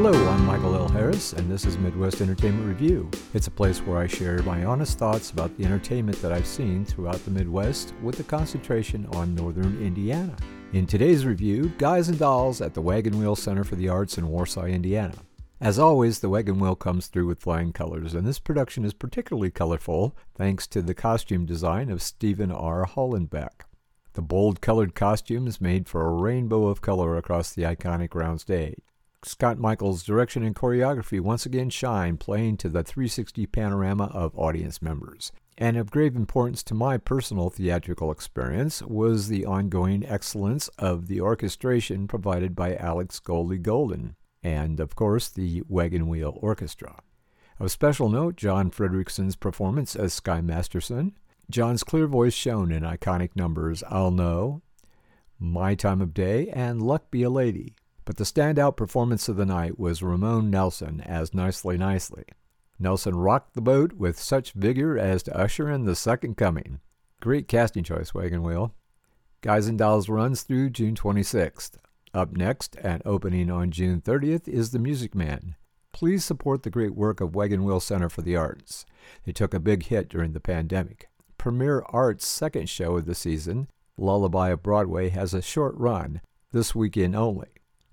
Hello, I'm Michael L. Harris, and this is Midwest Entertainment Review. It's a place where I share my honest thoughts about the entertainment that I've seen throughout the Midwest with a concentration on northern Indiana. In today's review, Guys and Dolls at the Wagon Wheel Center for the Arts in Warsaw, Indiana. As always, the wagon wheel comes through with flying colors, and this production is particularly colorful thanks to the costume design of Stephen R. Hollenbeck. The bold colored costumes made for a rainbow of color across the iconic round stage. Scott Michaels' direction and choreography once again shine, playing to the 360 panorama of audience members. And of grave importance to my personal theatrical experience was the ongoing excellence of the orchestration provided by Alex Goldie Golden, and of course the Wagon Wheel Orchestra. Of special note, John Frederickson's performance as Sky Masterson, John's clear voice shown in iconic numbers I'll Know, My Time of Day, and Luck Be a Lady. But the standout performance of the night was Ramon Nelson as Nicely Nicely. Nelson rocked the boat with such vigor as to usher in the second coming. Great casting choice, Wagon Wheel. Guys and Dolls runs through June 26th. Up next and opening on June 30th is The Music Man. Please support the great work of Wagon Wheel Center for the Arts. They took a big hit during the pandemic. Premier Arts' second show of the season, Lullaby of Broadway, has a short run, this weekend only.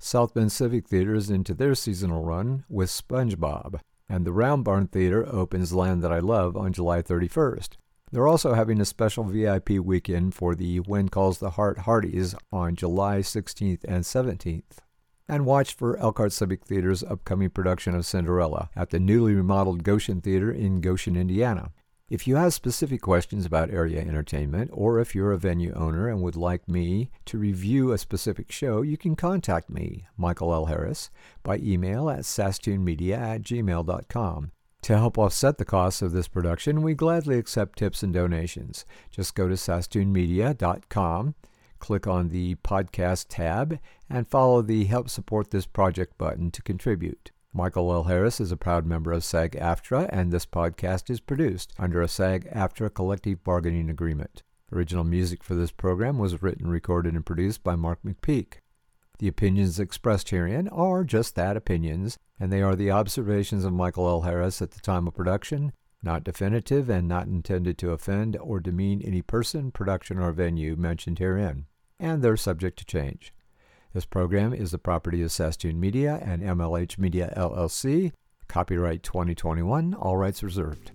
South Bend Civic Theater is into their seasonal run with SpongeBob and the Round Barn Theater opens Land That I Love on July 31st. They're also having a special VIP weekend for the When Calls the Heart Hearties on July 16th and 17th. And watch for Elkhart Civic Theater's upcoming production of Cinderella at the newly remodeled Goshen Theater in Goshen, Indiana. If you have specific questions about area entertainment, or if you're a venue owner and would like me to review a specific show, you can contact me, Michael L. Harris, by email at sastoonmedia at gmail.com. To help offset the costs of this production, we gladly accept tips and donations. Just go to sastoonmedia.com, click on the podcast tab, and follow the Help Support This Project button to contribute. Michael L. Harris is a proud member of SAG AFTRA, and this podcast is produced under a SAG AFTRA collective bargaining agreement. Original music for this program was written, recorded, and produced by Mark McPeak. The opinions expressed herein are just that opinions, and they are the observations of Michael L. Harris at the time of production, not definitive and not intended to offend or demean any person, production, or venue mentioned herein, and they're subject to change. This program is the property of Sastoon Media and MLH Media LLC. Copyright 2021, all rights reserved.